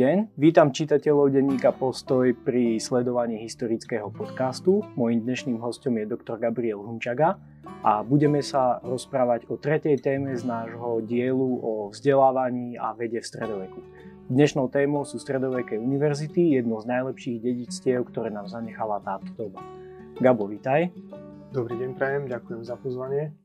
deň, vítam čitateľov denníka Postoj pri sledovaní historického podcastu. Mojím dnešným hostom je doktor Gabriel Hunčaga a budeme sa rozprávať o tretej téme z nášho dielu o vzdelávaní a vede v stredoveku. Dnešnou témou sú stredoveké univerzity, jedno z najlepších dedictiev, ktoré nám zanechala táto doba. Gabo, vítaj. Dobrý deň, prajem, ďakujem za pozvanie.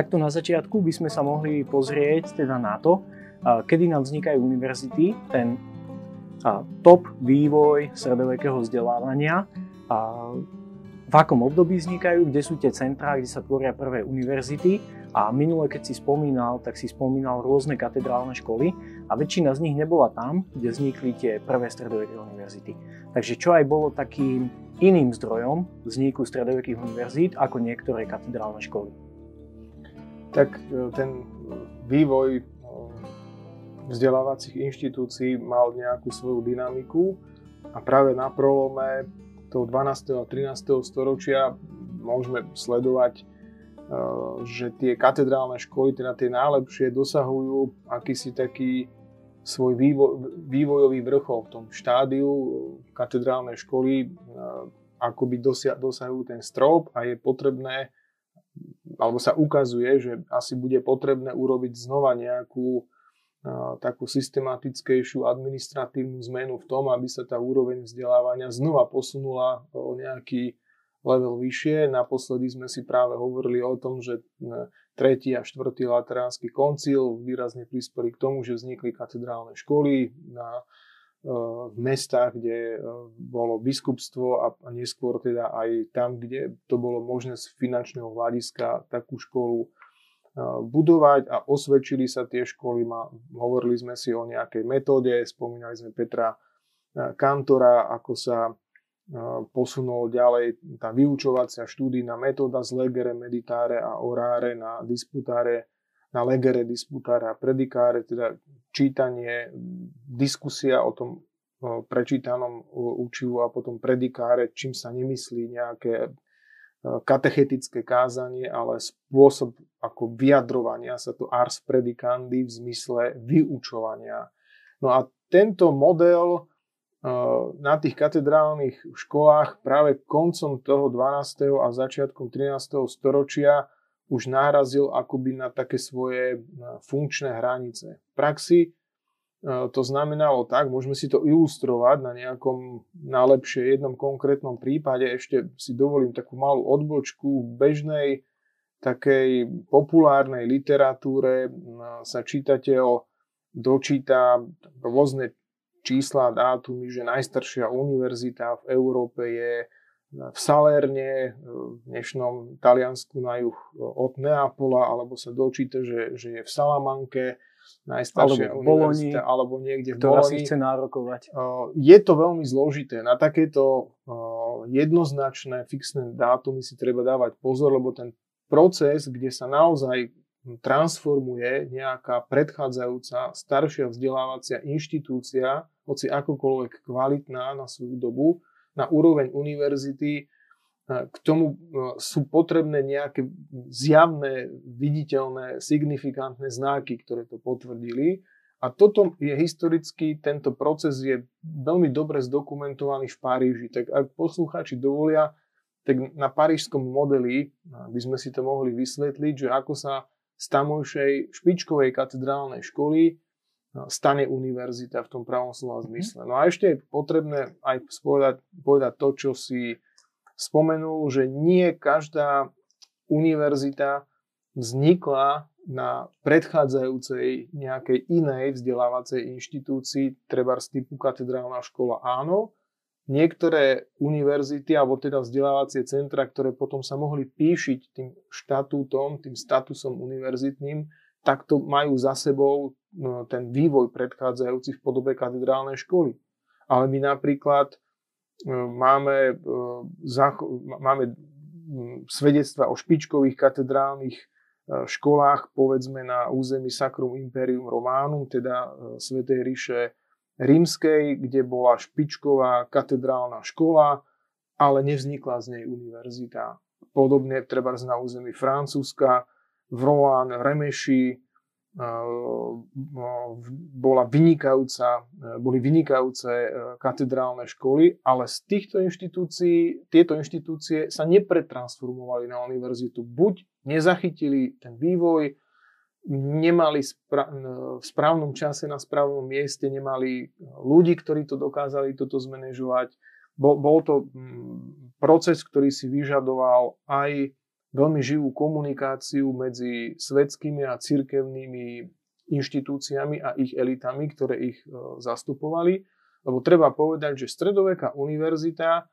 Takto na začiatku by sme sa mohli pozrieť teda na to, kedy nám vznikajú univerzity, ten top vývoj stredovekého vzdelávania, v akom období vznikajú, kde sú tie centrá, kde sa tvoria prvé univerzity a minule, keď si spomínal, tak si spomínal rôzne katedrálne školy a väčšina z nich nebola tam, kde vznikli tie prvé stredoveké univerzity. Takže čo aj bolo takým iným zdrojom vzniku stredovekých univerzít ako niektoré katedrálne školy tak e, ten vývoj e, vzdelávacích inštitúcií mal nejakú svoju dynamiku a práve na prolome toho 12. a 13. storočia môžeme sledovať, e, že tie katedrálne školy, teda tie najlepšie, dosahujú akýsi taký svoj vývoj, vývojový vrchol v tom štádiu katedrálnej školy, akoby dosahujú ten strop a je potrebné alebo sa ukazuje, že asi bude potrebné urobiť znova nejakú takú systematickejšiu administratívnu zmenu v tom, aby sa tá úroveň vzdelávania znova posunula o nejaký level vyššie. Naposledy sme si práve hovorili o tom, že tretí a štvrtý lateránsky koncil výrazne prispeli k tomu, že vznikli katedrálne školy na v mestách, kde e, bolo biskupstvo a neskôr teda aj tam, kde to bolo možné z finančného hľadiska takú školu e, budovať a osvedčili sa tie školy. Hovorili sme si o nejakej metóde, spomínali sme Petra e, Kantora, ako sa posunul ďalej tá vyučovacia štúdijná metóda z legere, meditáre a oráre na disputáre na legere, disputáre a predikáre, teda čítanie, diskusia o tom prečítanom učivu a potom predikáre, čím sa nemyslí nejaké e, katechetické kázanie, ale spôsob ako vyjadrovania sa to ars predicandi v zmysle vyučovania. No a tento model e, na tých katedrálnych školách práve koncom toho 12. a začiatkom 13. storočia už nárazil akoby na také svoje e, funkčné hranice. V praxi e, to znamenalo tak, môžeme si to ilustrovať na nejakom najlepšie jednom konkrétnom prípade. Ešte si dovolím takú malú odbočku. V bežnej takej populárnej literatúre sa čítateľ dočíta rôzne čísla, dátumy, že najstaršia univerzita v Európe je v Salerne, v dnešnom Taliansku na juh od Neapola, alebo sa dočíta, že, že je v Salamanke, najstaršia alebo Boloni, alebo niekde v Boloni. si chce nárokovať. Je to veľmi zložité. Na takéto jednoznačné, fixné dátumy si treba dávať pozor, lebo ten proces, kde sa naozaj transformuje nejaká predchádzajúca staršia vzdelávacia inštitúcia, hoci akokoľvek kvalitná na svoju dobu, na úroveň univerzity, k tomu sú potrebné nejaké zjavné, viditeľné, signifikantné znaky, ktoré to potvrdili. A toto je historicky, tento proces je veľmi dobre zdokumentovaný v Paríži. Tak ak poslucháči dovolia, tak na parížskom modeli by sme si to mohli vysvetliť, že ako sa z tamojšej špičkovej katedrálnej školy stane univerzita v tom pravom slova mhm. zmysle. No a ešte je potrebné aj povedať, povedať to, čo si spomenul, že nie každá univerzita vznikla na predchádzajúcej nejakej inej vzdelávacej inštitúcii, treba z typu katedrálna škola áno. Niektoré univerzity, alebo teda vzdelávacie centra, ktoré potom sa mohli píšiť tým štatútom, tým statusom univerzitným, takto majú za sebou no, ten vývoj predchádzajúci v podobe katedrálnej školy. Ale my napríklad e, máme, e, máme svedectva o špičkových katedrálnych e, školách, povedzme na území Sacrum Imperium Romanum, teda Svetej ríše rímskej, kde bola špičková katedrálna škola, ale nevznikla z nej univerzita. Podobne treba na území Francúzska, v Rouen, Remeši, bola vynikajúca, boli vynikajúce e, katedrálne školy, ale z týchto inštitúcií, tieto inštitúcie sa nepretransformovali na univerzitu. Buď nezachytili ten vývoj, nemali spra- v správnom čase na správnom mieste, nemali ľudí, ktorí to dokázali toto zmanéžovať. Bol, bol to mm, proces, ktorý si vyžadoval aj veľmi živú komunikáciu medzi svetskými a cirkevnými inštitúciami a ich elitami, ktoré ich e, zastupovali. Lebo treba povedať, že stredoveká univerzita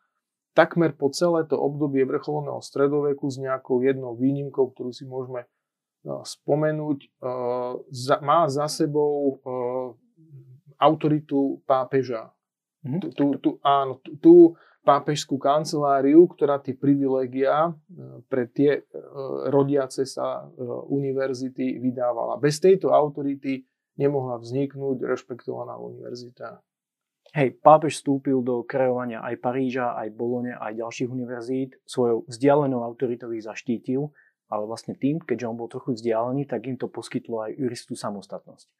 takmer po celé to obdobie vrcholného stredoveku s nejakou jednou výnimkou, ktorú si môžeme e, spomenúť, e, má za sebou autoritu pápeža. Mm-hmm. Tu, tu, áno, tu pápežskú kanceláriu, ktorá tie privilegia e, pre tie e, rodiace sa e, univerzity vydávala. Bez tejto autority nemohla vzniknúť rešpektovaná univerzita. Hej, pápež vstúpil do kreovania aj Paríža, aj Bolone, aj ďalších univerzít. Svojou vzdialenou autoritou ich zaštítil, ale vlastne tým, keďže on bol trochu vzdialený, tak im to poskytlo aj juristú samostatnosť.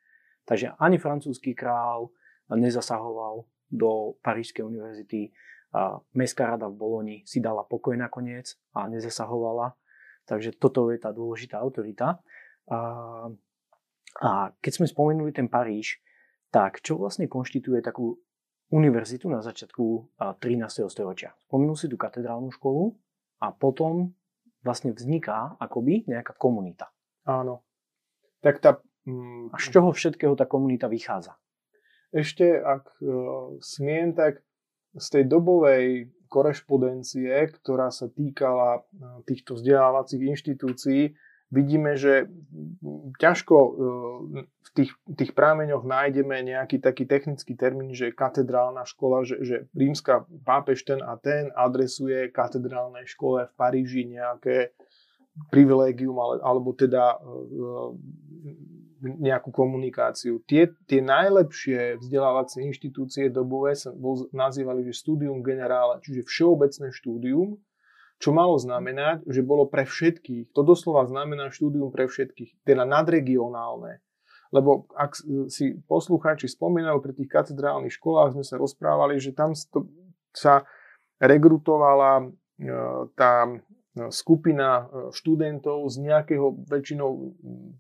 Takže ani francúzsky král nezasahoval do Parížskej univerzity, a Mestská rada v Boloni si dala pokoj nakoniec a nezasahovala. Takže toto je tá dôležitá autorita. A, a keď sme spomenuli ten Paríž, tak čo vlastne konštituje takú univerzitu na začiatku 13. storočia? Spomenul si tú katedrálnu školu a potom vlastne vzniká akoby nejaká komunita. Áno. Tak tá... Mm, a z čoho všetkého tá komunita vychádza? Ešte, ak uh, smiem, tak z tej dobovej korešpondencie, ktorá sa týkala e, týchto vzdelávacích inštitúcií, vidíme, že ťažko e, v tých, tých prámeňoch nájdeme nejaký taký technický termín, že katedrálna škola, že, že rímska pápež ten a ten adresuje katedrálnej škole v Paríži nejaké privilégium, alebo teda e, nejakú komunikáciu. Tie, tie najlepšie vzdelávacie inštitúcie dobové sa nazývali, že studium generále, čiže všeobecné štúdium, čo malo znamenať, že bolo pre všetkých. To doslova znamená štúdium pre všetkých, teda nadregionálne. Lebo ak si poslucháči spomínajú, pri tých katedrálnych školách sme sa rozprávali, že tam sa rekrutovala e, tá skupina e, študentov z nejakého väčšinou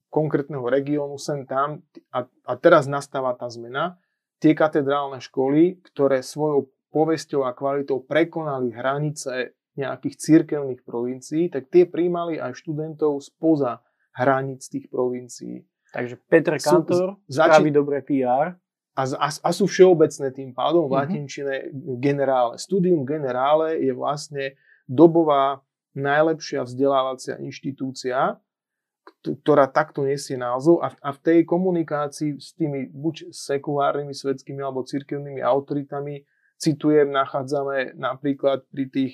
konkrétneho regiónu sem tam a, a teraz nastáva tá zmena. Tie katedrálne školy, ktoré svojou povesťou a kvalitou prekonali hranice nejakých církevných provincií, tak tie príjmali aj študentov spoza hraníc tých provincií. Takže Petr Kantor zači- spraví dobré PR. A, a, a sú všeobecné tým pádom v mm-hmm. latinčine generále. Studium generále je vlastne dobová najlepšia vzdelávacia inštitúcia, ktorá takto nesie názov a, v tej komunikácii s tými buď sekulárnymi svetskými alebo cirkevnými autoritami citujem, nachádzame napríklad pri tých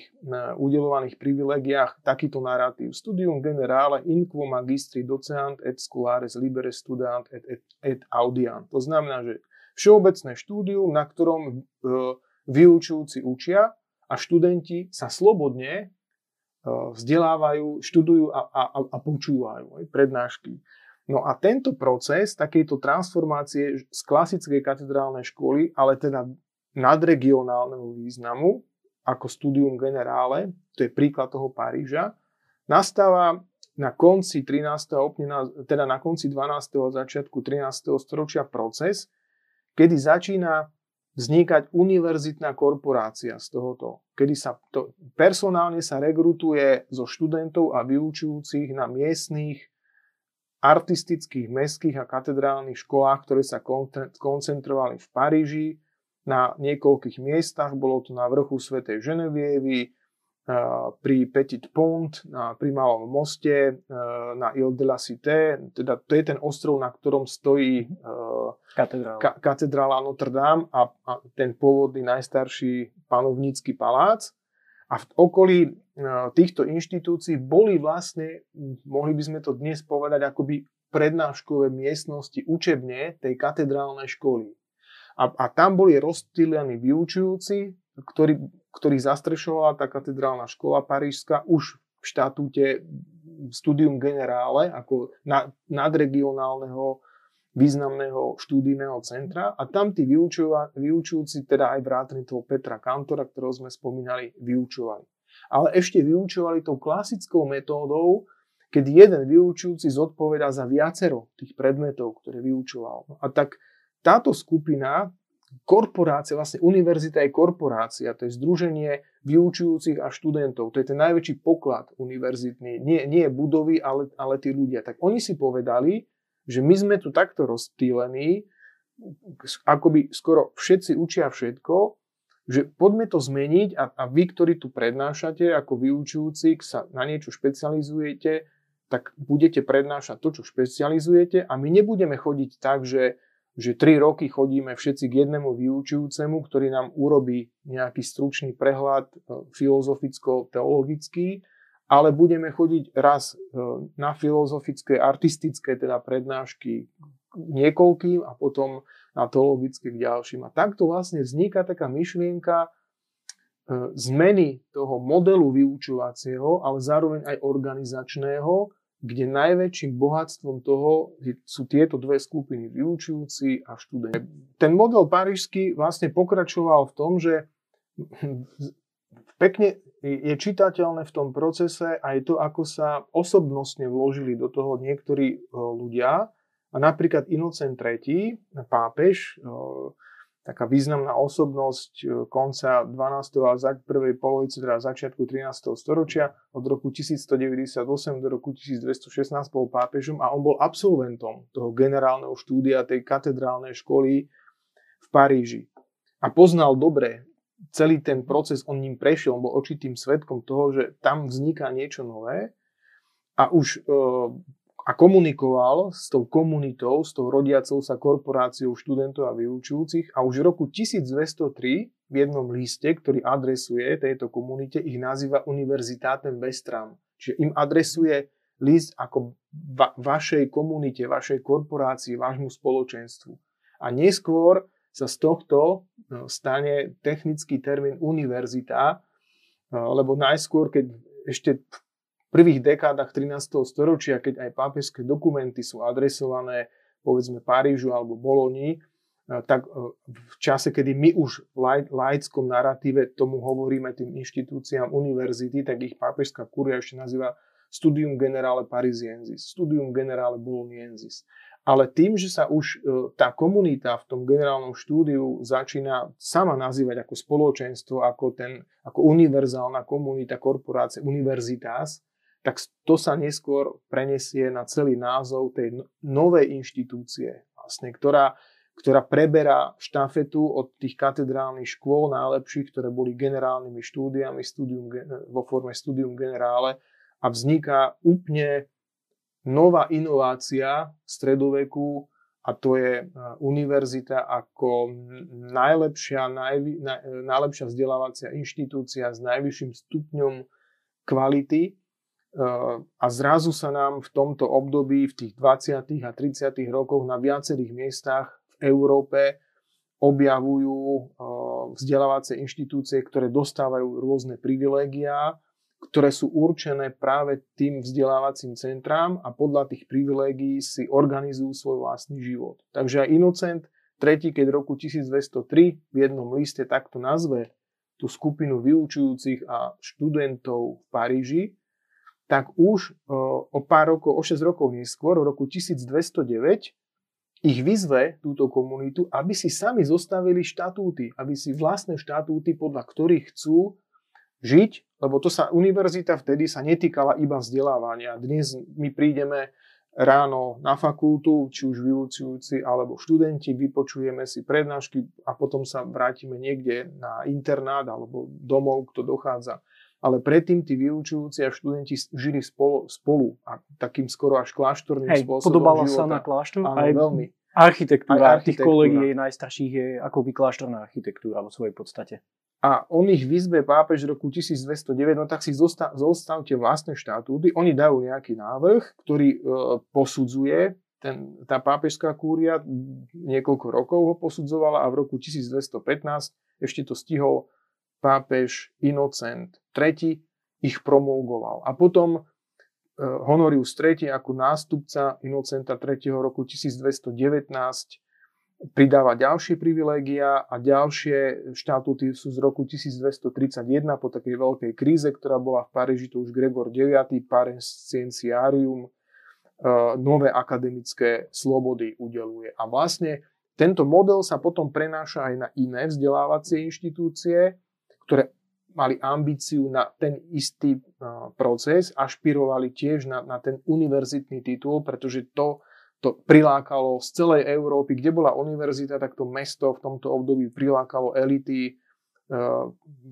udelovaných privilegiách takýto narratív. Studium generále in quo magistri doceant et scholares libere studant et, et, et audiant. To znamená, že všeobecné štúdium, na ktorom e, vyučujúci učia a študenti sa slobodne vzdelávajú, študujú a, a, a počúvajú aj, prednášky. No a tento proces takejto transformácie z klasickej katedrálnej školy, ale teda nadregionálneho významu, ako studium generále, to je príklad toho Paríža, nastáva na konci 13. teda na konci 12. a začiatku 13. storočia proces, kedy začína vznikať univerzitná korporácia z tohoto, kedy sa to, personálne sa rekrutuje zo študentov a vyučujúcich na miestných artistických, mestských a katedrálnych školách, ktoré sa koncentrovali v Paríži, na niekoľkých miestach, bolo to na vrchu Svetej Ženevievy, pri Petit Pont, na, pri Malom moste, na Ile de la Cité, teda to je ten ostrov, na ktorom stojí katedrála, ka, katedrála Notre Dame a, a ten pôvodný najstarší panovnícky palác. A v okolí týchto inštitúcií boli vlastne, mohli by sme to dnes povedať, akoby prednáškové miestnosti, učebne tej katedrálnej školy. A, a tam boli rozstýlení vyučujúci, ktorý, ktorý zastrešovala tá katedrálna škola parížska už v štatúte studium generále ako na, nadregionálneho významného štúdijného centra a tam tí vyučujúci, teda aj vrátane toho Petra Kantora, ktorého sme spomínali, vyučovali. Ale ešte vyučovali tou klasickou metódou, keď jeden vyučujúci zodpovedá za viacero tých predmetov, ktoré vyučoval. A tak táto skupina, korporácia, vlastne univerzita je korporácia, to je združenie vyučujúcich a študentov. To je ten najväčší poklad univerzitný. Nie, nie budovy, ale, ale tí ľudia. Tak oni si povedali, že my sme tu takto rozptýlení, akoby skoro všetci učia všetko, že poďme to zmeniť a, a vy, ktorí tu prednášate ako vyučujúci, sa na niečo špecializujete, tak budete prednášať to, čo špecializujete a my nebudeme chodiť tak, že, že 3 roky chodíme všetci k jednému vyučujúcemu, ktorý nám urobí nejaký stručný prehľad e, filozoficko-teologický, ale budeme chodiť raz e, na filozofické, artistické teda prednášky niekoľkým a potom na teologické k ďalším. A takto vlastne vzniká taká myšlienka e, zmeny toho modelu vyučovacieho, ale zároveň aj organizačného, kde najväčším bohatstvom toho sú tieto dve skupiny, vyučujúci a študenti. Ten model parížský vlastne pokračoval v tom, že pekne je čitateľné v tom procese aj to, ako sa osobnostne vložili do toho niektorí e, ľudia. A napríklad Inocent III, pápež, e, taká významná osobnosť e, konca 12. a prvej polovici, teda začiatku 13. storočia, od roku 1198 do roku 1216 bol pápežom a on bol absolventom toho generálneho štúdia tej katedrálnej školy v Paríži. A poznal dobre celý ten proces on ním prešiel, on bol očitým svetkom toho, že tam vzniká niečo nové a už e, a komunikoval s tou komunitou, s tou rodiacou sa korporáciou študentov a vyučujúcich a už v roku 1203 v jednom liste, ktorý adresuje tejto komunite, ich nazýva Univerzitátem Vestram. Čiže im adresuje list ako va- vašej komunite, vašej korporácii, vášmu spoločenstvu. A neskôr sa z tohto no, stane technický termín univerzita, lebo najskôr, keď ešte v prvých dekádach 13. storočia, keď aj pápežské dokumenty sú adresované povedzme Parížu alebo Boloni, no, tak v čase, kedy my už v laickom narratíve tomu hovoríme tým inštitúciám univerzity, tak ich pápežská kuria ešte nazýva Studium Generale Parisiensis, Studium Generale Boloniensis. Ale tým, že sa už e, tá komunita v tom generálnom štúdiu začína sama nazývať ako spoločenstvo, ako, ten, ako univerzálna komunita, korporácia, univerzitas, tak to sa neskôr prenesie na celý názov tej no, novej inštitúcie, vlastne, ktorá, ktorá preberá štafetu od tých katedrálnych škôl najlepších, ktoré boli generálnymi štúdiami studium, vo forme studium generále a vzniká úplne nová inovácia stredoveku a to je univerzita ako najlepšia, najvi, naj, najlepšia vzdelávacia inštitúcia s najvyšším stupňom kvality. E, a zrazu sa nám v tomto období, v tých 20. a 30. rokoch na viacerých miestach v Európe objavujú e, vzdelávacie inštitúcie, ktoré dostávajú rôzne privilégiá ktoré sú určené práve tým vzdelávacím centrám a podľa tých privilégií si organizujú svoj vlastný život. Takže aj Inocent tretí, keď roku 1203 v jednom liste takto nazve tú skupinu vyučujúcich a študentov v Paríži, tak už e, o pár rokov, o 6 rokov neskôr, v roku 1209, ich vyzve túto komunitu, aby si sami zostavili štatúty, aby si vlastné štatúty, podľa ktorých chcú žiť, lebo to sa univerzita vtedy sa netýkala iba vzdelávania. Dnes my prídeme ráno na fakultu, či už vyučujúci alebo študenti, vypočujeme si prednášky a potom sa vrátime niekde na internát alebo domov, kto dochádza. Ale predtým tí vyučujúci a študenti žili spolu, spolu a takým skoro až kláštorným Hej, spôsobom podobala života. sa na kláštor? Áno, aj veľmi. Architektúra, aj architektúra tých kolegí najstarších je ako by kláštorná architektúra vo svojej podstate. a on ich vyzbe pápež v roku 1209, no tak si zosta- zostavte vlastné štatúty. Oni dajú nejaký návrh, ktorý e, posudzuje, ten, tá pápežská kúria niekoľko rokov ho posudzovala a v roku 1215 ešte to stihol pápež Inocent III, ich promulgoval. A potom e, Honorius III ako nástupca Inocenta III roku 1219 pridáva ďalšie privilégia a ďalšie štatúty sú z roku 1231 po takej veľkej kríze, ktorá bola v Paríži, to už Gregor IX, Parens Scientiarium, e, nové akademické slobody udeluje. A vlastne tento model sa potom prenáša aj na iné vzdelávacie inštitúcie, ktoré mali ambíciu na ten istý e, proces, ašpirovali tiež na, na ten univerzitný titul, pretože to to prilákalo z celej Európy, kde bola univerzita, tak to mesto v tomto období prilákalo elity e,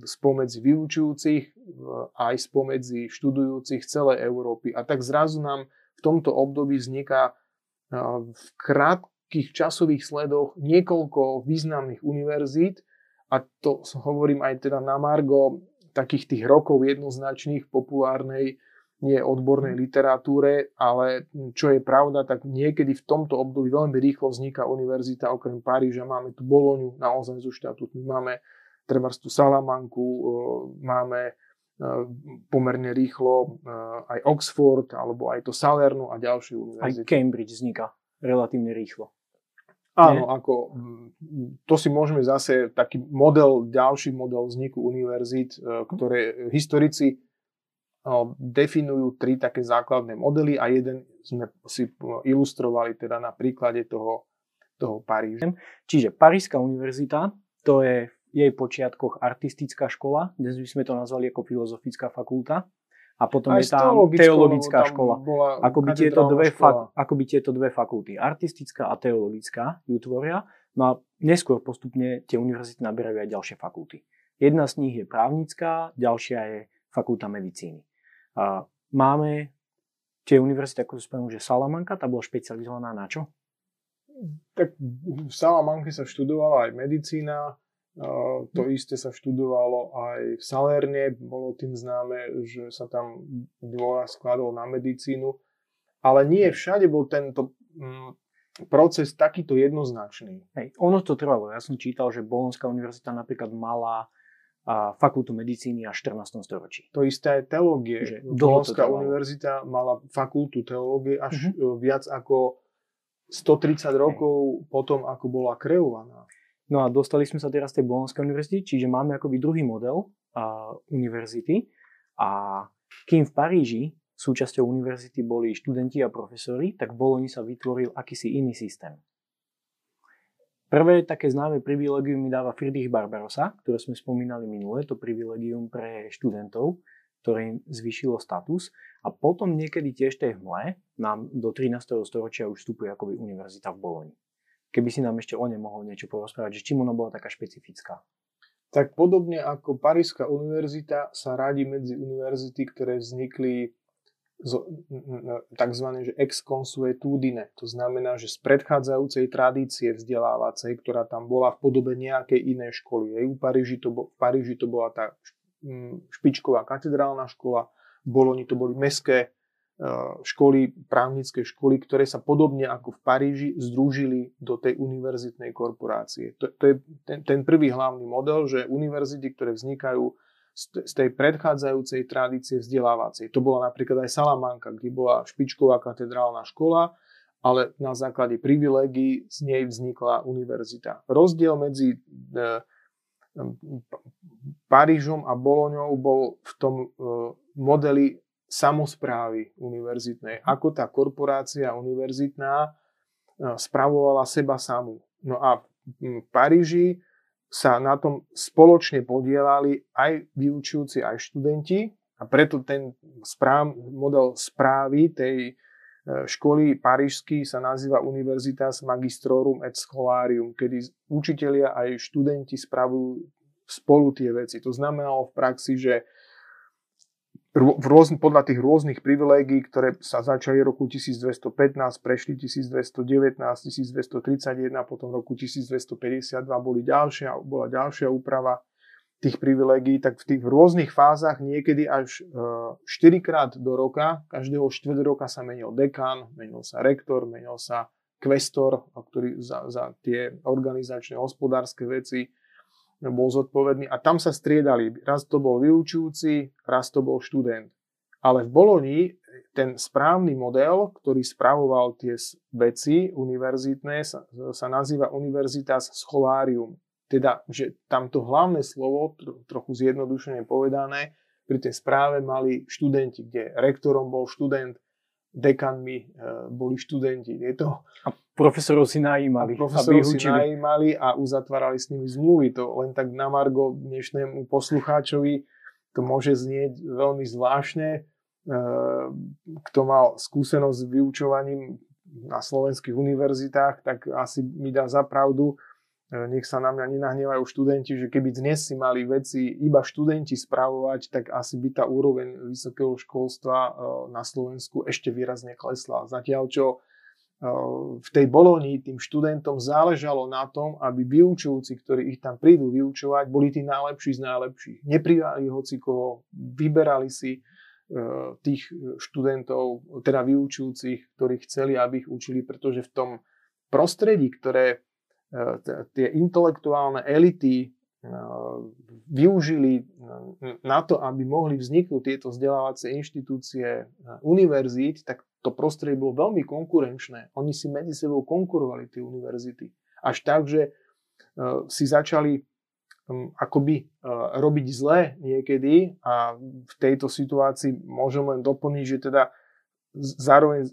spomedzi vyučujúcich e, aj spomedzi študujúcich celej Európy. A tak zrazu nám v tomto období vzniká v krátkých časových sledoch niekoľko významných univerzít a to hovorím aj teda na Margo takých tých rokov jednoznačných populárnej nie odbornej literatúre, ale čo je pravda, tak niekedy v tomto období veľmi rýchlo vzniká univerzita, okrem Paríža máme tu Boloňu naozaj zo štatútmi, máme treba tú Salamanku, e, máme e, pomerne rýchlo e, aj Oxford, alebo aj to Salerno a ďalšie univerzity. Aj Cambridge vzniká relatívne rýchlo. Áno, ako, to si môžeme zase, taký model, ďalší model vzniku univerzít, ktoré historici definujú tri také základné modely a jeden sme si ilustrovali teda na príklade toho, toho Paríža. Čiže Parížská univerzita, to je v jej počiatkoch artistická škola, dnes by sme to nazvali ako filozofická fakulta. A potom Aj je tam teologická škola. Ako by, tieto dve fak, ako by tieto dve fakulty, artistická a teologická, ju tvoria. No a neskôr postupne tie univerzity naberajú aj ďalšie fakulty. Jedna z nich je právnická, ďalšia je fakulta medicíny. A máme tie univerzity, ako spomenul, že Salamanka, tá bola špecializovaná na čo? Tak v Salamanke sa študovala aj medicína, to isté sa študovalo aj v Salerne, bolo tým známe, že sa tam dôraz skladol na medicínu, ale nie všade bol tento mm, proces takýto jednoznačný. Hej, ono to trvalo. Ja som čítal, že Bolonská univerzita napríklad mala a fakultu medicíny až v 14. storočí. To isté aj teológie. Bolonská univerzita mala fakultu teológie až uh-huh. viac ako 130 rokov potom, ako bola kreovaná. No a dostali sme sa teraz z tej Bolonskej univerzity, čiže máme akoby druhý model a, univerzity. A kým v Paríži súčasťou univerzity boli študenti a profesori, tak v Boloni sa vytvoril akýsi iný systém. Prvé také známe privilegium mi dáva Friedrich Barbarossa, ktoré sme spomínali minule, to privilegium pre študentov, ktoré im zvýšilo status. A potom niekedy tiež tej hmle nám do 13. storočia už vstupuje akoby univerzita v Boloni. Keby si nám ešte o nej mohol niečo porozprávať, že čím ona bola taká špecifická. Tak podobne ako Parížska univerzita sa radí medzi univerzity, ktoré vznikli tzv. Že ex consuetudine. To znamená, že z predchádzajúcej tradície vzdelávacej, ktorá tam bola v podobe nejakej inej školy. Jej, u Paríži to, v Paríži to bola tá špičková katedrálna škola, v Boloni to boli meské školy, právnické školy, ktoré sa podobne ako v Paríži združili do tej univerzitnej korporácie. To, to je ten, ten prvý hlavný model, že univerzity, ktoré vznikajú z tej predchádzajúcej tradície vzdelávacej. To bola napríklad aj Salamanka, kde bola špičková katedrálna škola, ale na základe privilegií z nej vznikla univerzita. Rozdiel medzi e, Parížom a Boloňou bol v tom e, modeli samozprávy univerzitnej. Ako tá korporácia univerzitná e, spravovala seba samú. No a v Paríži sa na tom spoločne podielali aj vyučujúci, aj študenti a preto ten správ, model správy tej e, školy parížský sa nazýva Universitas Magistrorum et Scholarium, kedy učitelia aj študenti spravujú spolu tie veci. To znamenalo v praxi, že v rôzny, podľa tých rôznych privilégií, ktoré sa začali v roku 1215, prešli 1219, 1231, potom v roku 1252 boli ďalšia, bola ďalšia úprava. tých privilegií, tak v tých rôznych fázach niekedy až 4 krát do roka, každého 4 roka sa menil dekan, menil sa rektor, menil sa kvestor, ktorý za, za tie organizačné, hospodárske veci bol zodpovedný a tam sa striedali. Raz to bol vyučujúci, raz to bol študent. Ale v Boloni ten správny model, ktorý spravoval tie veci univerzitné, sa, sa nazýva Universitas Scholarium. Teda, že tamto hlavné slovo, trochu zjednodušene povedané, pri tej správe mali študenti, kde rektorom bol študent, dekanmi e, boli študenti. Je to... A profesorov si najímali. A profesorov si najímali a uzatvárali s nimi zmluvy. To len tak na Margo dnešnému poslucháčovi to môže znieť veľmi zvláštne. E, kto mal skúsenosť s vyučovaním na slovenských univerzitách, tak asi mi dá za pravdu, nech sa na mňa nenahnevajú študenti, že keby dnes si mali veci iba študenti spravovať, tak asi by tá úroveň vysokého školstva e, na Slovensku ešte výrazne klesla. Zatiaľ čo e, v tej Bolonii tým študentom záležalo na tom, aby vyučujúci, ktorí ich tam prídu vyučovať, boli tí najlepší z najlepších. Neprijali hoci koho, vyberali si tých študentov, teda vyučujúcich, ktorí chceli, aby ich učili, pretože v tom prostredí, ktoré tie intelektuálne elity eh, využili eh, na to, aby mohli vzniknúť tieto vzdelávacie inštitúcie eh, univerzít, tak to prostredie bolo veľmi konkurenčné. Oni si medzi sebou konkurovali, tie univerzity. Až tak, že si začali hm, akoby robiť zle niekedy a v tejto situácii môžem len doplniť, že teda zároveň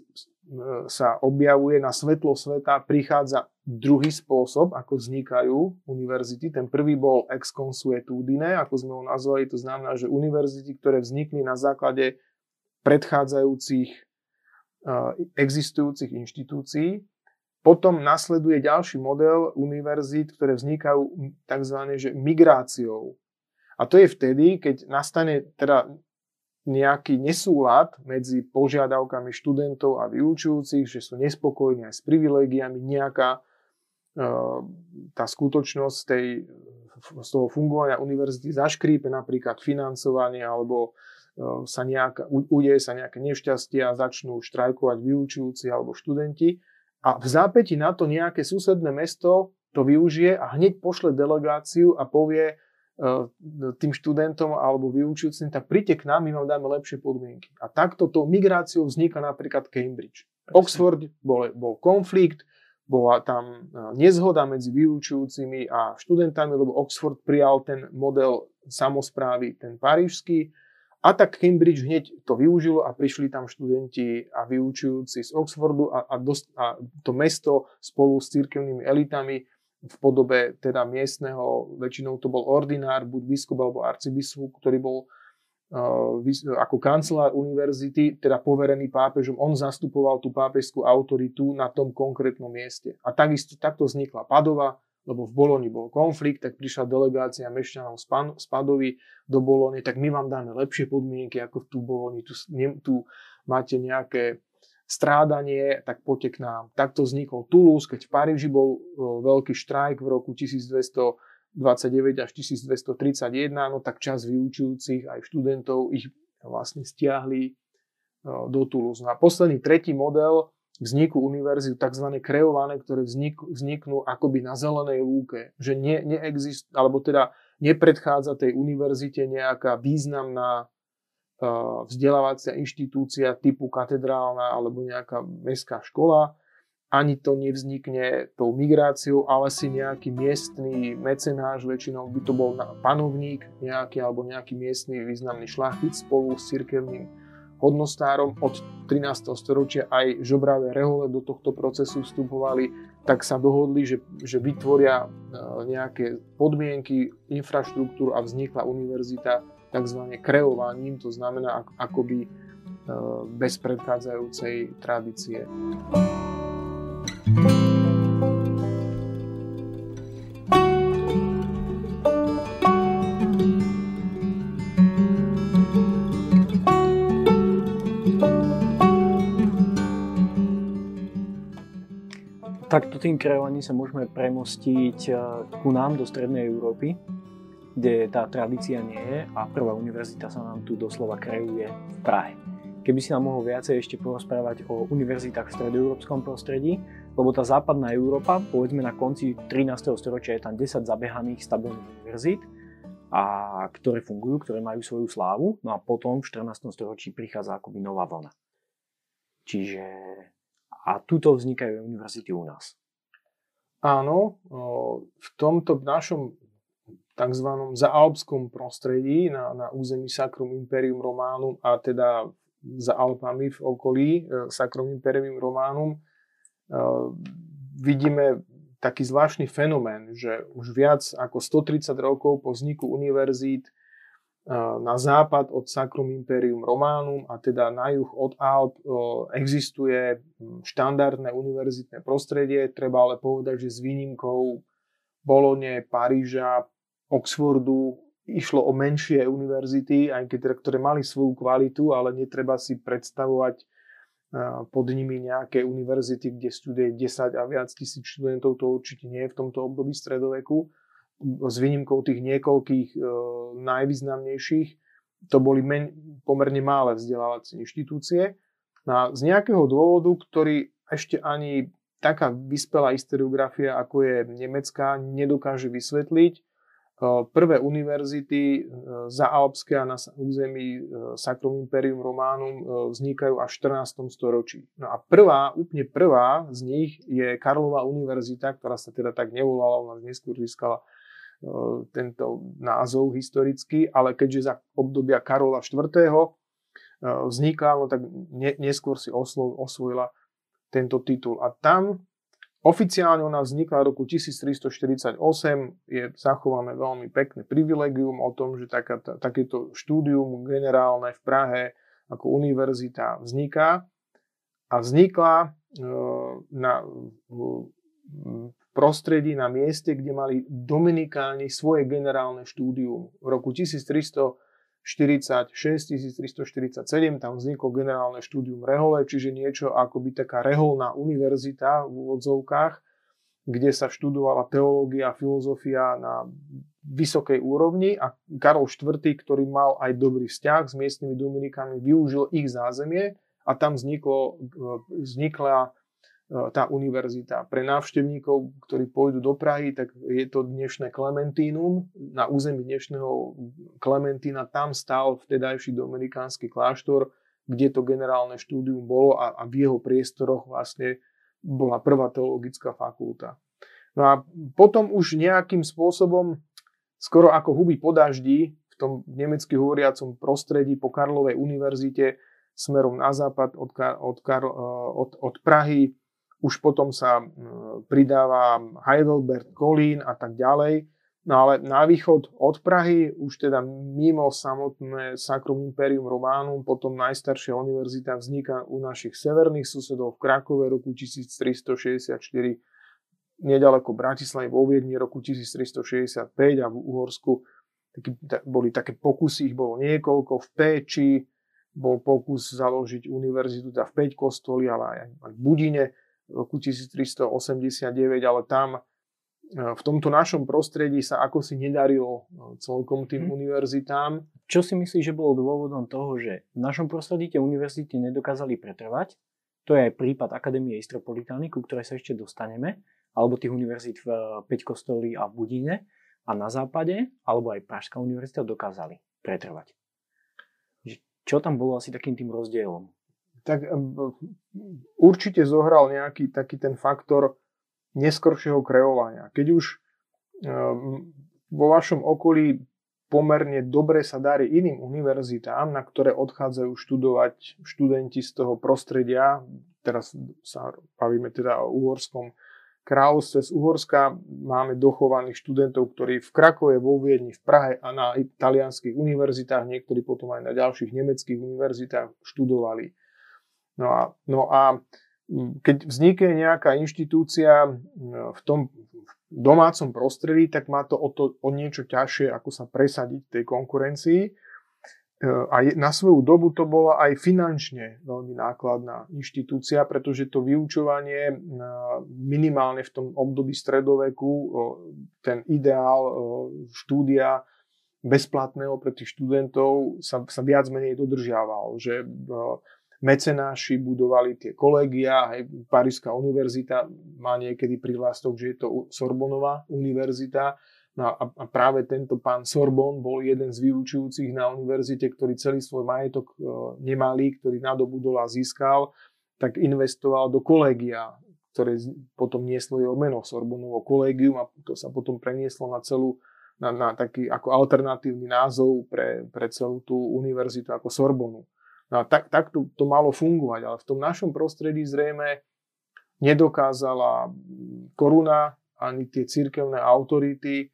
sa objavuje na svetlo sveta, prichádza druhý spôsob, ako vznikajú univerzity. Ten prvý bol ex consuetudine, ako sme ho nazvali, to znamená, že univerzity, ktoré vznikli na základe predchádzajúcich existujúcich inštitúcií. Potom nasleduje ďalší model univerzít, ktoré vznikajú tzv. Že migráciou. A to je vtedy, keď nastane teda nejaký nesúlad medzi požiadavkami študentov a vyučujúcich, že sú nespokojní aj s privilégiami, nejaká e, tá skutočnosť tej, z toho fungovania univerzity zaškrípe napríklad financovanie alebo e, sa nejak, udeje sa nejaké nešťastie a začnú štrajkovať vyučujúci alebo študenti a v zápäti na to nejaké susedné mesto to využije a hneď pošle delegáciu a povie, tým študentom alebo vyučujúcim, tak príďte k nám, my vám dáme lepšie podmienky. A takto to migráciou vzniká napríklad Cambridge. Oxford bol, bol konflikt, bola tam eh, nezhoda medzi vyučujúcimi a študentami, lebo Oxford prijal ten model samozprávy, ten parížský. A tak Cambridge hneď to využilo a prišli tam študenti a vyučujúci z Oxfordu a, a, dost, a to mesto spolu s církevnými elitami v podobe teda miestneho, väčšinou to bol ordinár, buď biskup alebo arcibiskup, ktorý bol uh, ako kancelár univerzity, teda poverený pápežom, on zastupoval tú pápežskú autoritu na tom konkrétnom mieste. A takisto takto vznikla Padova, lebo v Boloni bol konflikt, tak prišla delegácia mešťanov z, Pan, Padovy do Bolony, tak my vám dáme lepšie podmienky ako v tú Boloni, tu, tu máte nejaké strádanie, tak poďte k nám. Takto vznikol Toulouse, keď v Paríži bol veľký štrajk v roku 1229 až 1231, no tak čas vyučujúcich aj študentov ich vlastne stiahli do Toulouse. No a posledný tretí model vzniku univerzity, tzv. kreované, ktoré vznik, vzniknú akoby na zelenej lúke, že ne, neexist, alebo teda nepredchádza tej univerzite nejaká významná vzdelávacia inštitúcia typu katedrálna alebo nejaká mestská škola, ani to nevznikne tou migráciou, ale si nejaký miestný mecenáš, väčšinou by to bol panovník nejaký alebo nejaký miestny významný šlachtic spolu s cirkevným hodnostárom. Od 13. storočia aj žobravé rehole do tohto procesu vstupovali, tak sa dohodli, že, že vytvoria e, nejaké podmienky, infraštruktúru a vznikla univerzita tzv. kreovaním, to znamená akoby e, bez predchádzajúcej tradície. Takto tým kreovaním sa môžeme premostiť e, ku nám do Strednej Európy, kde tá tradícia nie je a prvá univerzita sa nám tu doslova kreuje v Prahe. Keby si nám mohol viacej ešte porozprávať o univerzitách v stredoeurópskom prostredí, lebo tá západná Európa, povedzme na konci 13. storočia je tam 10 zabehaných stabilných univerzít, a ktoré fungujú, ktoré majú svoju slávu, no a potom v 14. storočí prichádza akoby nová vlna. Čiže a tuto vznikajú univerzity u nás. Áno, v tomto našom tzv. zaalpskom prostredí na, na území Sacrum Imperium Romanum a teda za Alpami v okolí e, Sacrum Imperium Romanum e, vidíme taký zvláštny fenomén, že už viac ako 130 rokov po vzniku univerzít e, na západ od Sacrum Imperium Romanum a teda na juh od Alp existuje štandardné univerzitné prostredie. Treba ale povedať, že s výnimkou Bolone, Paríža, Oxfordu išlo o menšie univerzity, aj keď teda, ktoré mali svoju kvalitu, ale netreba si predstavovať pod nimi nejaké univerzity, kde studuje 10 a viac tisíc študentov, to určite nie je v tomto období stredoveku. S výnimkou tých niekoľkých e, najvýznamnejších, to boli men, pomerne malé vzdelávacie inštitúcie. A z nejakého dôvodu, ktorý ešte ani taká vyspelá historiografia, ako je nemecká, nedokáže vysvetliť, Prvé univerzity e, za Alpské a na území e, Sacrum Imperium Romanum e, vznikajú až v 14. storočí. No a prvá, úplne prvá z nich je Karlova univerzita, ktorá sa teda tak nevolala, ona neskôr získala tento názov historický, ale keďže za obdobia Karola IV. vznikla, no tak neskôr si osvojila tento titul. A tam Oficiálne ona vznikla v roku 1348, je zachované veľmi pekné privilegium o tom, že taká, takéto štúdium generálne v Prahe ako univerzita vzniká a vznikla e, na, v prostredí, na mieste, kde mali Dominikáni svoje generálne štúdium. V roku 1300 46 347, tam vzniklo generálne štúdium Rehole, čiže niečo ako by taká reholná univerzita v úvodzovkách, kde sa študovala teológia filozofia na vysokej úrovni. A Karol IV, ktorý mal aj dobrý vzťah s miestnymi Dominikami, využil ich zázemie a tam vzniklo, vznikla E, tá univerzita. Pre návštevníkov, ktorí pôjdu do Prahy, tak je to dnešné Klementínum. Na území dnešného Klementína tam stál vtedajší dominikánsky kláštor, kde to generálne štúdium bolo a, a v jeho priestoroch vlastne bola prvá teologická fakulta. No a potom už nejakým spôsobom, skoro ako huby po daždi, v tom nemecky hovoriacom prostredí po Karlovej univerzite smerom na západ od, od, od, od Prahy už potom sa pridáva Heidelberg, Kolín a tak ďalej. No ale na východ od Prahy, už teda mimo samotné Sacrum Imperium Romanum, potom najstaršia univerzita vzniká u našich severných susedov v Krakove roku 1364, nedaleko Bratislavy vo Viedni roku 1365 a v Uhorsku taký, boli také pokusy, ich bolo niekoľko, v Péči bol pokus založiť univerzitu teda v Peť kostoli, ale aj v Budine roku 1389, ale tam e, v tomto našom prostredí sa ako si nedarilo e, celkom tým hmm. univerzitám. Čo si myslíš, že bolo dôvodom toho, že v našom prostredí tie univerzity nedokázali pretrvať? To je aj prípad Akadémie Istropolitány, ku ktorej sa ešte dostaneme, alebo tých univerzít v e, Peťkostolí a v Budine a na západe, alebo aj Pražská univerzita dokázali pretrvať. Čo tam bolo asi takým tým rozdielom? Tak určite zohral nejaký taký ten faktor neskoršieho kreovania. Keď už vo vašom okolí pomerne dobre sa darí iným univerzitám, na ktoré odchádzajú študovať študenti z toho prostredia, teraz sa bavíme teda o uhorskom kráľovstve z Uhorska, máme dochovaných študentov, ktorí v Krakove, vo Viedni, v Prahe a na italianských univerzitách, niektorí potom aj na ďalších nemeckých univerzitách študovali. No a, no a keď vznikne nejaká inštitúcia v tom domácom prostredí, tak má to o, to, o niečo ťažšie, ako sa presadiť tej konkurencii. E, a na svoju dobu to bola aj finančne veľmi nákladná inštitúcia, pretože to vyučovanie minimálne v tom období stredoveku, ten ideál štúdia bezplatného pre tých študentov sa, sa viac menej dodržiaval, že mecenáši budovali tie kolegia, aj Parížská univerzita má niekedy prihlastok, že je to Sorbonová univerzita, No a, a práve tento pán Sorbon bol jeden z vyučujúcich na univerzite, ktorý celý svoj majetok e, nemalý, ktorý nadobudol a získal, tak investoval do kolégia, ktoré potom nieslo jeho meno Sorbonovo kolégium a to sa potom prenieslo na celú na, na taký ako alternatívny názov pre, pre celú tú univerzitu ako Sorbonu. No a tak, tak to, to malo fungovať, ale v tom našom prostredí zrejme nedokázala koruna ani tie církevné autority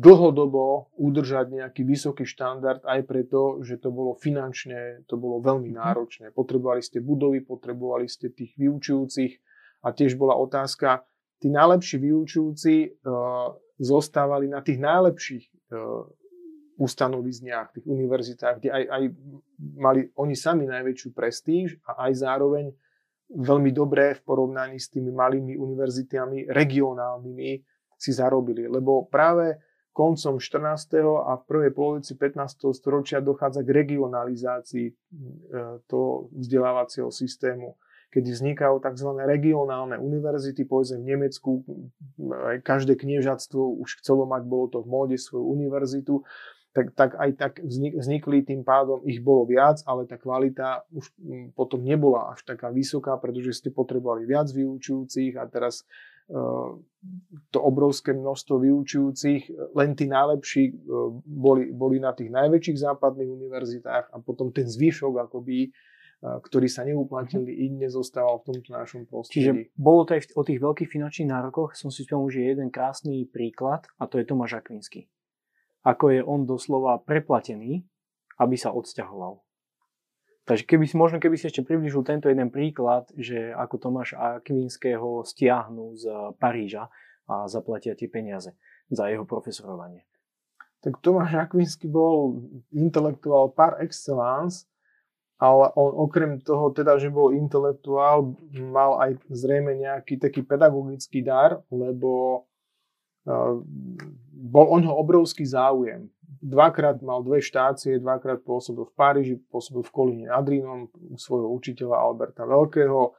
dlhodobo udržať nejaký vysoký štandard aj preto, že to bolo finančne, to bolo veľmi mhm. náročné. Potrebovali ste budovy, potrebovali ste tých vyučujúcich a tiež bola otázka, tí najlepší vyučujúci uh, zostávali na tých najlepších uh, ustanovizniach, tých univerzitách, kde aj, aj mali oni sami najväčšiu prestíž a aj zároveň veľmi dobré v porovnaní s tými malými univerzitami regionálnymi, si zarobili. Lebo práve koncom 14. a v prvej polovici 15. storočia dochádza k regionalizácii e, toho vzdelávacieho systému kedy vznikajú tzv. regionálne univerzity, povedzme v Nemecku, každé kniežatstvo už chcelo mať, bolo to v móde svoju univerzitu, tak, tak aj tak vznikli tým pádom, ich bolo viac, ale tá kvalita už potom nebola až taká vysoká, pretože ste potrebovali viac vyučujúcich a teraz to obrovské množstvo vyučujúcich, len tí najlepší e, boli, boli na tých najväčších západných univerzitách a potom ten zvyšok akoby, e, ktorý sa neuplatnili iné, zostával v tomto našom prostredí. Čiže bolo to aj o tých veľkých finančných nárokoch, som si spomenul, že jeden krásny príklad a to je Tomáš Akvinsky. Ako je on doslova preplatený, aby sa odsťahoval. Takže keby si, možno keby si ešte približil tento jeden príklad, že ako Tomáš Akvinského stiahnu z Paríža a zaplatia tie peniaze za jeho profesorovanie. Tak Tomáš Akvinsky bol intelektuál par excellence, ale on okrem toho, teda, že bol intelektuál, mal aj zrejme nejaký taký pedagogický dar, lebo bol o ňo obrovský záujem dvakrát mal dve štácie, dvakrát pôsobil v Paríži, pôsobil v Kolíne nad Rínom u svojho učiteľa Alberta Veľkého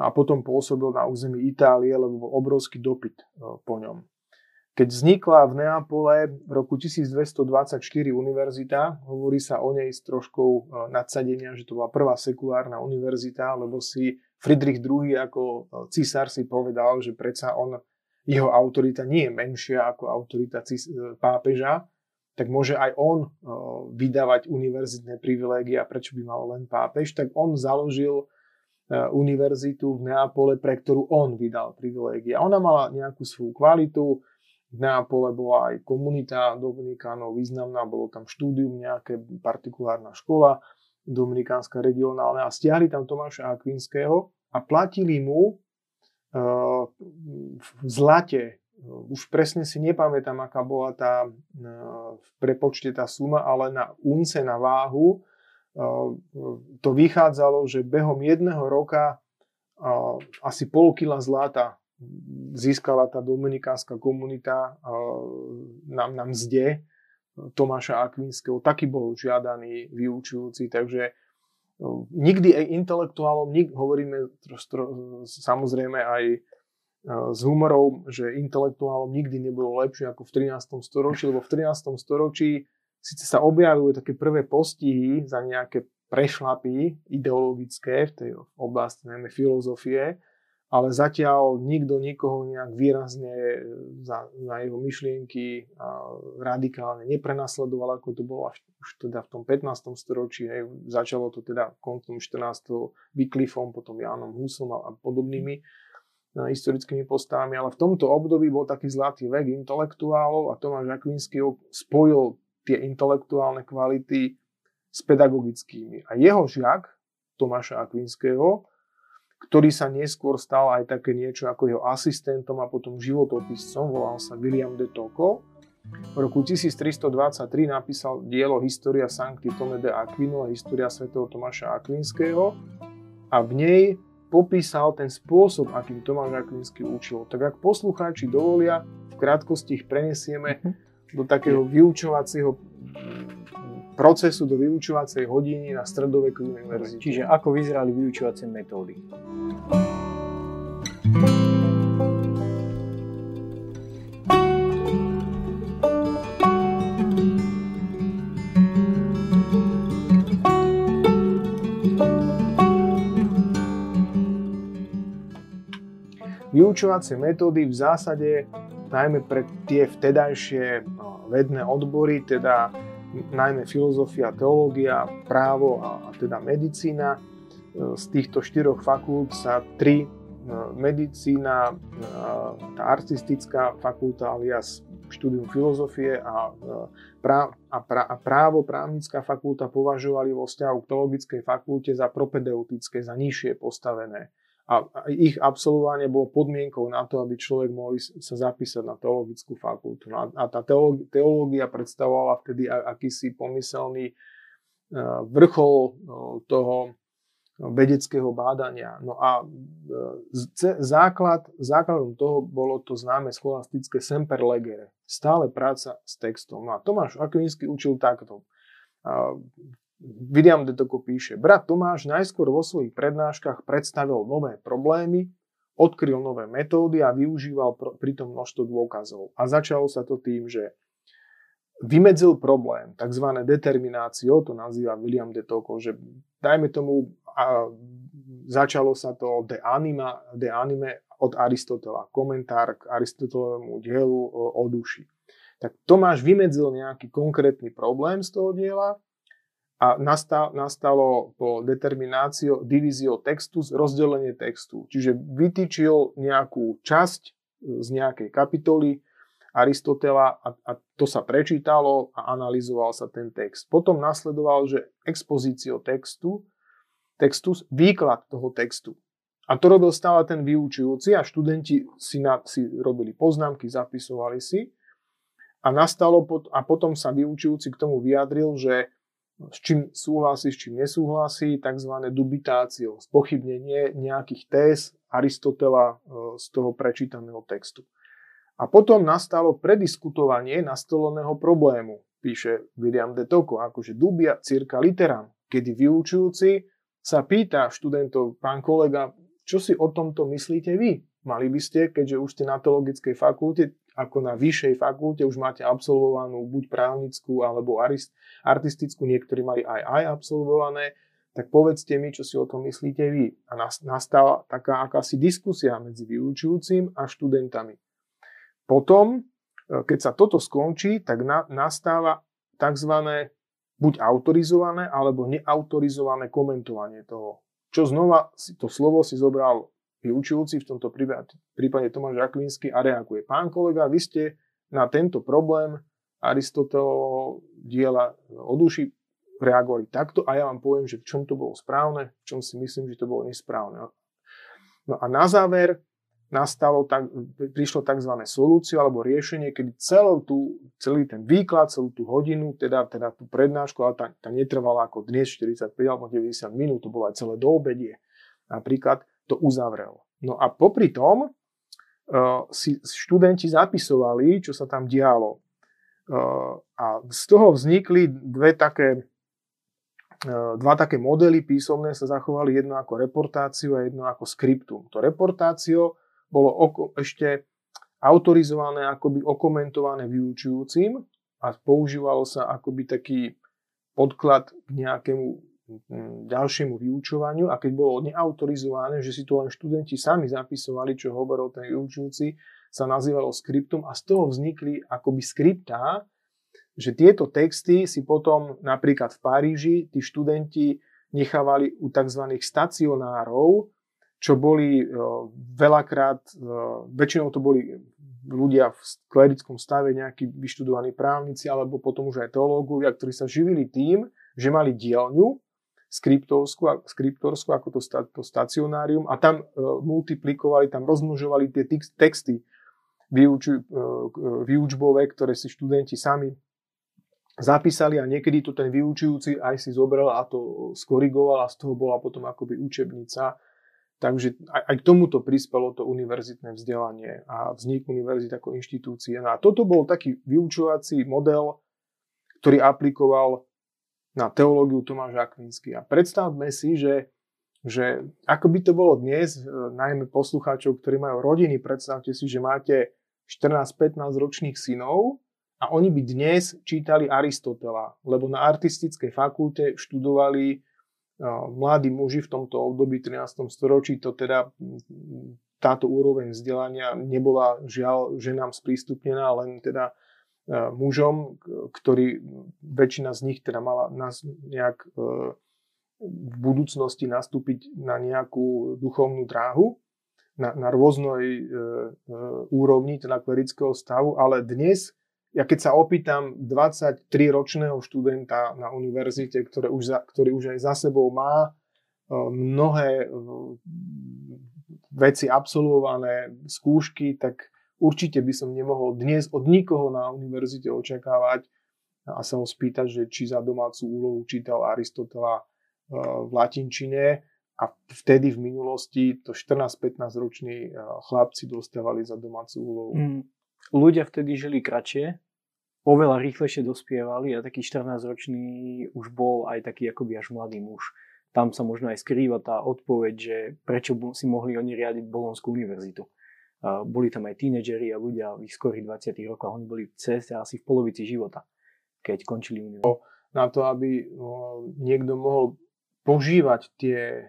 a potom pôsobil na území Itálie, lebo bol obrovský dopyt e, po ňom. Keď vznikla v Neapole v roku 1224 univerzita, hovorí sa o nej s troškou e, nadsadenia, že to bola prvá sekulárna univerzita, lebo si Friedrich II ako císar si povedal, že predsa on, jeho autorita nie je menšia ako autorita pápeža, tak môže aj on vydávať univerzitné privilégia, prečo by mal len pápež, tak on založil univerzitu v Neapole, pre ktorú on vydal privilégia. Ona mala nejakú svoju kvalitu, v Neapole bola aj komunita Dominikánov významná, bolo tam štúdium, nejaké partikulárna škola dominikánska regionálna a stiahli tam Tomáša Akvinského a platili mu v zlate už presne si nepamätám, aká bola tá v prepočte tá suma, ale na unce, na váhu to vychádzalo, že behom jedného roka asi pol kila zlata získala tá dominikánska komunita na, na mzde Tomáša Akvinského. Taký bol žiadaný vyučujúci, takže nikdy aj intelektuálom, hovoríme samozrejme aj s humorom, že intelektuálom nikdy nebolo lepšie ako v 13. storočí, lebo v 13. storočí síce sa objavujú také prvé postihy za nejaké prešlapy ideologické v tej oblasti najmä filozofie, ale zatiaľ nikto nikoho nejak výrazne za, za jeho myšlienky radikálne neprenasledoval, ako to bolo až už teda v tom 15. storočí. Hej, začalo to teda koncom 14. Wycliffom, potom Jánom Husom a, a podobnými historickými postavami, ale v tomto období bol taký zlatý vek intelektuálov a Tomáš Akvinský spojil tie intelektuálne kvality s pedagogickými. A jeho žiak, Tomáša Akvinského, ktorý sa neskôr stal aj také niečo ako jeho asistentom a potom životopiscom, volal sa William de Tocco. V roku 1323 napísal dielo História Sancti Tome de Aquino, História svätého Tomáša Akvinského a v nej popísal ten spôsob, akým Tomáš Akvinsky učil. Tak ak poslucháči dovolia, v krátkosti ich prenesieme mhm. do takého vyučovacieho procesu, do vyučovacej hodiny na stredoveku univerzite. Čiže ako vyzerali vyučovacie metódy? Vyučovacie metódy v zásade najmä pre tie vtedajšie no, vedné odbory, teda najmä filozofia, teológia, právo a, a teda medicína. E, z týchto štyroch fakult sa tri e, medicína, e, tá artistická fakulta alias štúdium filozofie a, prá, a, prá, a právo, právnická fakulta považovali vo vzťahu k teologickej fakulte za propedeutické, za nižšie postavené a ich absolvovanie bolo podmienkou na to, aby človek mohol sa zapísať na teologickú fakultu. No a tá teológia predstavovala vtedy akýsi pomyselný e, vrchol e, toho vedeckého bádania. No a e, základ, základom toho bolo to známe scholastické semper legere. Stále práca s textom. No a Tomáš Akvinsky učil takto. William de Tocco píše, brat Tomáš najskôr vo svojich prednáškach predstavil nové problémy, odkryl nové metódy a využíval pritom množstvo dôkazov. A začalo sa to tým, že vymedzil problém, tzv. determináciou, to nazýva William de Tocco, že dajme tomu, a začalo sa to de, anima, de anime od Aristotela, komentár k Aristotelovému dielu o, o duši. Tak Tomáš vymedzil nejaký konkrétny problém z toho diela a nastalo po determináciu divíziou textu rozdelenie textu. Čiže vytýčil nejakú časť z nejakej kapitoly Aristotela a, a to sa prečítalo a analyzoval sa ten text. Potom nasledoval, že expozíciou textu, textus, výklad toho textu. A to robil stále ten vyučujúci a študenti si, na, si robili poznámky, zapisovali si. A nastalo pot, a potom sa vyučujúci k tomu vyjadril, že s čím súhlasí, s čím nesúhlasí, tzv. dubitáciou, spochybnenie nejakých téz Aristotela e, z toho prečítaného textu. A potom nastalo prediskutovanie nastoleného problému, píše William de Tocco, akože dubia circa literam, kedy vyučujúci sa pýta študentov, pán kolega, čo si o tomto myslíte vy? Mali by ste, keďže už ste na teologickej fakulte, ako na vyššej fakulte už máte absolvovanú buď právnickú alebo artistickú, niektorí mali aj aj absolvované, tak povedzte mi, čo si o tom myslíte vy. A nastala taká akási diskusia medzi vyučujúcim a študentami. Potom, e, keď sa toto skončí, tak na, nastáva tzv. buď autorizované alebo neautorizované komentovanie toho. Čo znova to slovo si zobral vyučujúci, v tomto prípade Tomáš Akvinsky a reaguje. Pán kolega, vy ste na tento problém Aristotelovho diela o duši reagovali takto a ja vám poviem, že v čom to bolo správne, v čom si myslím, že to bolo nesprávne. No a na záver nastalo tak, prišlo tzv. solúciu alebo riešenie, kedy celú tú, celý ten výklad, celú tú hodinu, teda, teda tú prednášku, ale tá, tá netrvala ako dnes 45 alebo 90 minút, to bolo aj celé do obedie. Napríklad to uzavrel. No a popri tom uh, si študenti zapisovali, čo sa tam dialo. Uh, a z toho vznikli dve také, uh, dva také modely písomné sa zachovali, jedno ako reportáciu a jedno ako skriptum. To reportácio bolo oko, ešte autorizované, akoby okomentované vyučujúcim a používalo sa akoby taký podklad k nejakému ďalšiemu vyučovaniu a keď bolo neautorizované, že si to len študenti sami zapisovali, čo hovoril ten vyučujúci, sa nazývalo skriptum a z toho vznikli akoby skriptá, že tieto texty si potom napríklad v Paríži tí študenti nechávali u tzv. stacionárov, čo boli e, veľakrát, e, väčšinou to boli ľudia v klerickom stave, nejakí vyštudovaní právnici alebo potom už aj teológovia, ktorí sa živili tým, že mali dielňu skriptorskú, skriptorskú ako to, to stacionárium a tam uh, multiplikovali, tam rozmnožovali tie texty vyuč, uh, vyučbové, ktoré si študenti sami zapísali a niekedy to ten vyučujúci aj si zobral a to skorigoval a z toho bola potom akoby učebnica Takže aj, aj k tomuto prispelo to univerzitné vzdelanie a vznik univerzity ako inštitúcie. No a toto bol taký vyučovací model, ktorý aplikoval na teológiu Tomáš Akvinsky. A predstavme si, že, že ako by to bolo dnes, e, najmä poslucháčov, ktorí majú rodiny, predstavte si, že máte 14-15 ročných synov a oni by dnes čítali Aristotela, lebo na artistickej fakulte študovali mladí muži v tomto období 13. storočí, to teda táto úroveň vzdelania nebola žiaľ ženám sprístupnená, len teda mužom, ktorí väčšina z nich teda mala nás nejak e, v budúcnosti nastúpiť na nejakú duchovnú dráhu na, na rôznej e, e, úrovni, teda klerického stavu, ale dnes ja keď sa opýtam 23-ročného študenta na univerzite, ktoré už za, ktorý už aj za sebou má e, mnohé e, veci absolvované, skúšky, tak určite by som nemohol dnes od nikoho na univerzite očakávať a sa ho spýtať, že či za domácu úlohu čítal Aristotela e, v latinčine a vtedy v minulosti to 14-15 roční chlapci dostávali za domácu úlohu. Mm ľudia vtedy žili kratšie, oveľa rýchlejšie dospievali a taký 14-ročný už bol aj taký akoby až mladý muž. Tam sa možno aj skrýva tá odpoveď, že prečo si mohli oni riadiť Bolonskú univerzitu. Boli tam aj tínedžeri a ľudia v ich skorých 20 rokoch, oni boli v ceste asi v polovici života, keď končili univerzitu. Na to, aby niekto mohol požívať tie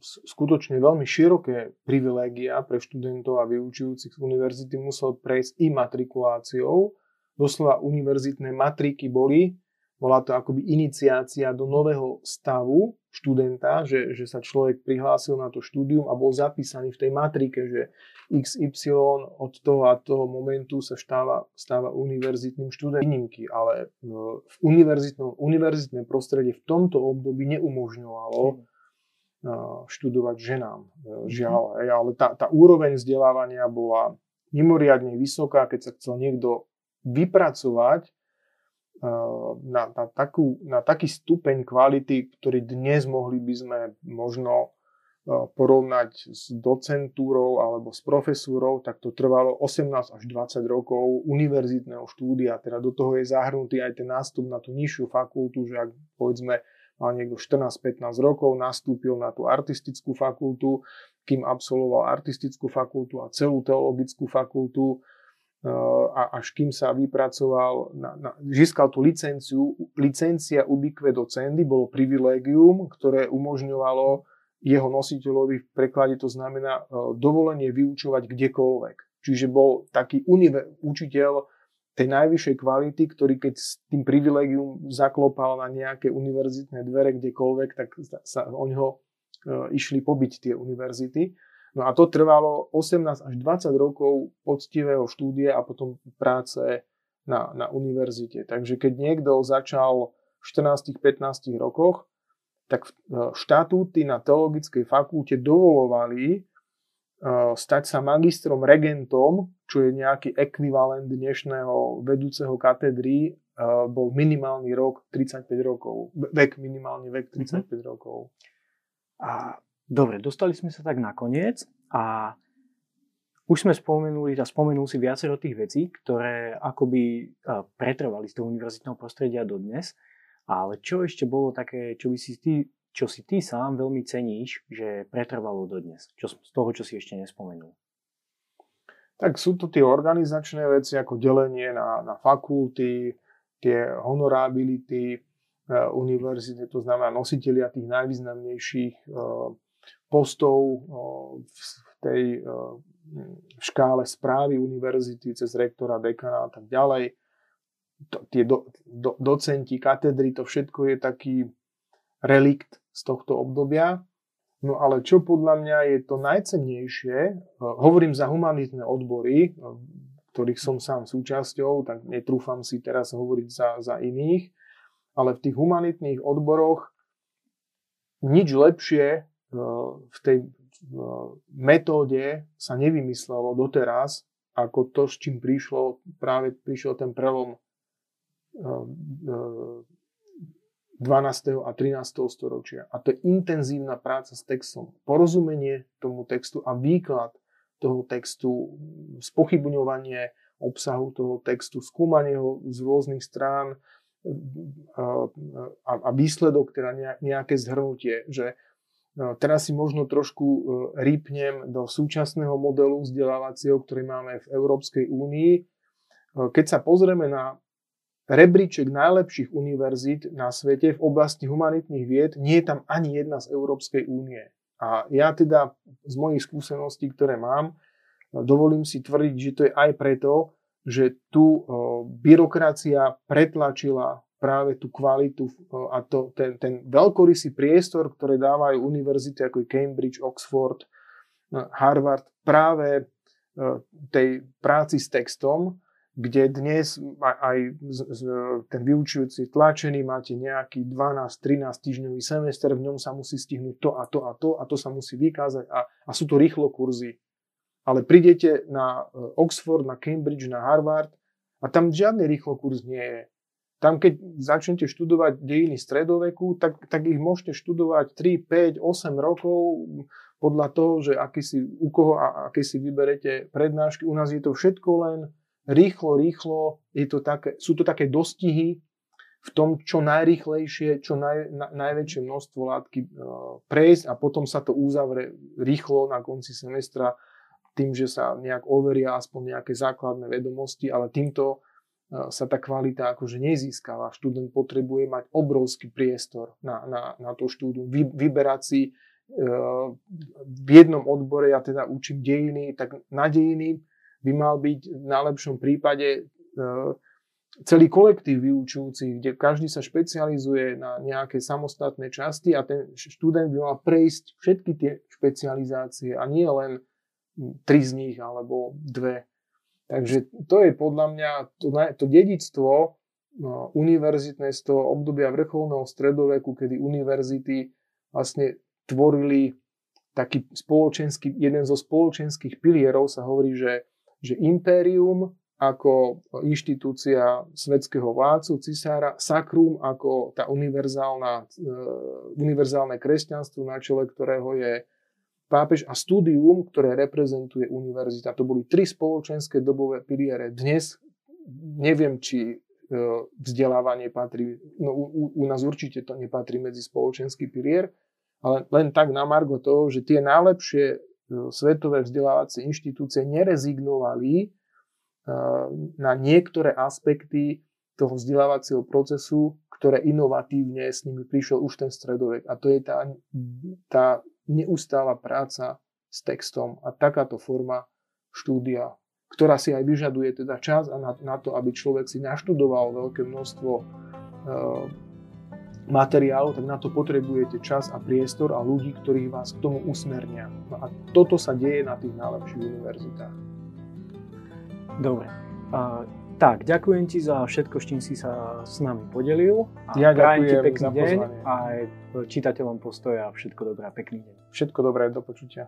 skutočne veľmi široké privilégia pre študentov a vyučujúcich z univerzity musel prejsť i matrikuláciou. Doslova univerzitné matriky boli, bola to akoby iniciácia do nového stavu študenta, že, že sa človek prihlásil na to štúdium a bol zapísaný v tej matrike, že XY od toho a toho momentu sa stáva, stáva univerzitným študentom. Ale v univerzitnom, univerzitné prostredie v tomto období neumožňovalo študovať ženám. E, mhm. Žiaľ, ale tá, tá úroveň vzdelávania bola mimoriadne vysoká, keď sa chcel niekto vypracovať e, na, na, takú, na taký stupeň kvality, ktorý dnes mohli by sme možno e, porovnať s docentúrou alebo s profesúrou, tak to trvalo 18 až 20 rokov univerzitného štúdia, teda do toho je zahrnutý aj ten nástup na tú nižšiu fakultu, že ak povedzme mal niekto 14-15 rokov, nastúpil na tú artistickú fakultu, kým absolvoval artistickú fakultu a celú teologickú fakultu eh, a až kým sa vypracoval, na, na, získal tú licenciu, licencia ubique docendi, bolo privilégium, ktoré umožňovalo jeho nositeľovi v preklade to znamená dovolenie vyučovať kdekoľvek. Čiže bol taký univer, učiteľ tej najvyššej kvality, ktorý keď s tým privilegium zaklopal na nejaké univerzitné dvere kdekoľvek, tak sa o e, išli pobiť tie univerzity. No a to trvalo 18 až 20 rokov poctivého štúdia a potom práce na, na univerzite. Takže keď niekto začal v 14-15 rokoch, tak e, štatúty na teologickej fakulte dovolovali stať sa magistrom regentom, čo je nejaký ekvivalent dnešného vedúceho katedry, bol minimálny rok 35 rokov. Vek, minimálny vek 35 mm-hmm. rokov. A dobre, dostali sme sa tak nakoniec a už sme spomenuli a spomenul si viacero tých vecí, ktoré akoby pretrvali z toho univerzitného prostredia dodnes. Ale čo ešte bolo také, čo by si ty čo si ty sám veľmi ceníš, že pretrvalo dodnes? Čo, z toho, čo si ešte nespomenul. Tak sú to tie organizačné veci, ako delenie na, na fakulty, tie honorability e, univerzity, to znamená nositeľia tých najvýznamnejších e, postov e, v tej e, škále správy univerzity cez rektora, dekana a tak ďalej. To, tie do, do, docenti, katedry, to všetko je taký relikt z tohto obdobia. No ale čo podľa mňa je to najcennejšie, eh, hovorím za humanitné odbory, eh, ktorých som sám súčasťou, tak netrúfam si teraz hovoriť za, za iných, ale v tých humanitných odboroch nič lepšie v tej metóde sa nevymyslelo doteraz, ako to, s čím prišlo, práve prišiel ten prelom 12. a 13. storočia. A to je intenzívna práca s textom. Porozumenie tomu textu a výklad toho textu, spochybňovanie obsahu toho textu, skúmanie ho z rôznych strán a, a výsledok, teda nejaké zhrnutie, že no, teraz si možno trošku e, rýpnem do súčasného modelu vzdelávacieho, ktorý máme v Európskej únii. E, keď sa pozrieme na rebríček najlepších univerzít na svete v oblasti humanitných vied, nie je tam ani jedna z Európskej únie. A ja teda z mojich skúseností, ktoré mám, dovolím si tvrdiť, že to je aj preto, že tu byrokracia pretlačila práve tú kvalitu a to, ten, ten veľkorysý priestor, ktoré dávajú univerzity ako Cambridge, Oxford, Harvard, práve tej práci s textom, kde dnes aj ten vyučujúci tlačený máte nejaký 12-13 týždňový semester, v ňom sa musí stihnúť to a to a to a to sa musí vykázať a, a sú to rýchlo kurzy. Ale prídete na Oxford, na Cambridge, na Harvard a tam žiadny rýchlo kurz nie je. Tam keď začnete študovať dejiny stredoveku, tak, tak ich môžete študovať 3, 5, 8 rokov podľa toho, že aký si, u koho a aké si vyberete prednášky. U nás je to všetko len rýchlo, rýchlo, je to také, sú to také dostihy v tom, čo najrýchlejšie, čo naj, na, najväčšie množstvo látky uh, prejsť a potom sa to uzavre rýchlo na konci semestra tým, že sa nejak overia aspoň nejaké základné vedomosti, ale týmto sa tá kvalita akože nezískava. Študent potrebuje mať obrovský priestor na, na, na to štúdium, Vy, vyberať si uh, v jednom odbore, ja teda učím dejiny, tak na dejiny by mal byť v najlepšom prípade e, celý kolektív vyučujúcich, kde každý sa špecializuje na nejaké samostatné časti a ten študent by mal prejsť všetky tie špecializácie a nie len tri z nich alebo dve. Takže to je podľa mňa to, to dedictvo no, univerzitné z toho obdobia vrcholného stredoveku, kedy univerzity vlastne tvorili taký spoločenský, jeden zo spoločenských pilierov sa hovorí, že že impérium ako inštitúcia svetského vládcu, cisára, sakrum ako tá univerzálna, e, univerzálne kresťanstvo, na čele ktorého je pápež a studium, ktoré reprezentuje univerzita. To boli tri spoločenské dobové piliere. Dnes neviem, či e, vzdelávanie patrí, no u, u nás určite to nepatrí medzi spoločenský pilier, ale len tak na margo toho, že tie najlepšie svetové vzdelávacie inštitúcie nerezignovali na niektoré aspekty toho vzdelávacieho procesu, ktoré inovatívne s nimi prišiel už ten stredovek. A to je tá, tá neustála práca s textom a takáto forma štúdia, ktorá si aj vyžaduje teda čas a na, na to, aby človek si naštudoval veľké množstvo materiálu, tak na to potrebujete čas a priestor a ľudí, ktorí vás k tomu usmernia. No a toto sa deje na tých najlepších univerzitách. Dobre. Tak, ďakujem ti za všetko, s čím si sa s nami podelil. A ja ďakujem ti pekný za deň a aj čitateľom postoja všetko dobré a pekný deň. Všetko dobré, do počutia.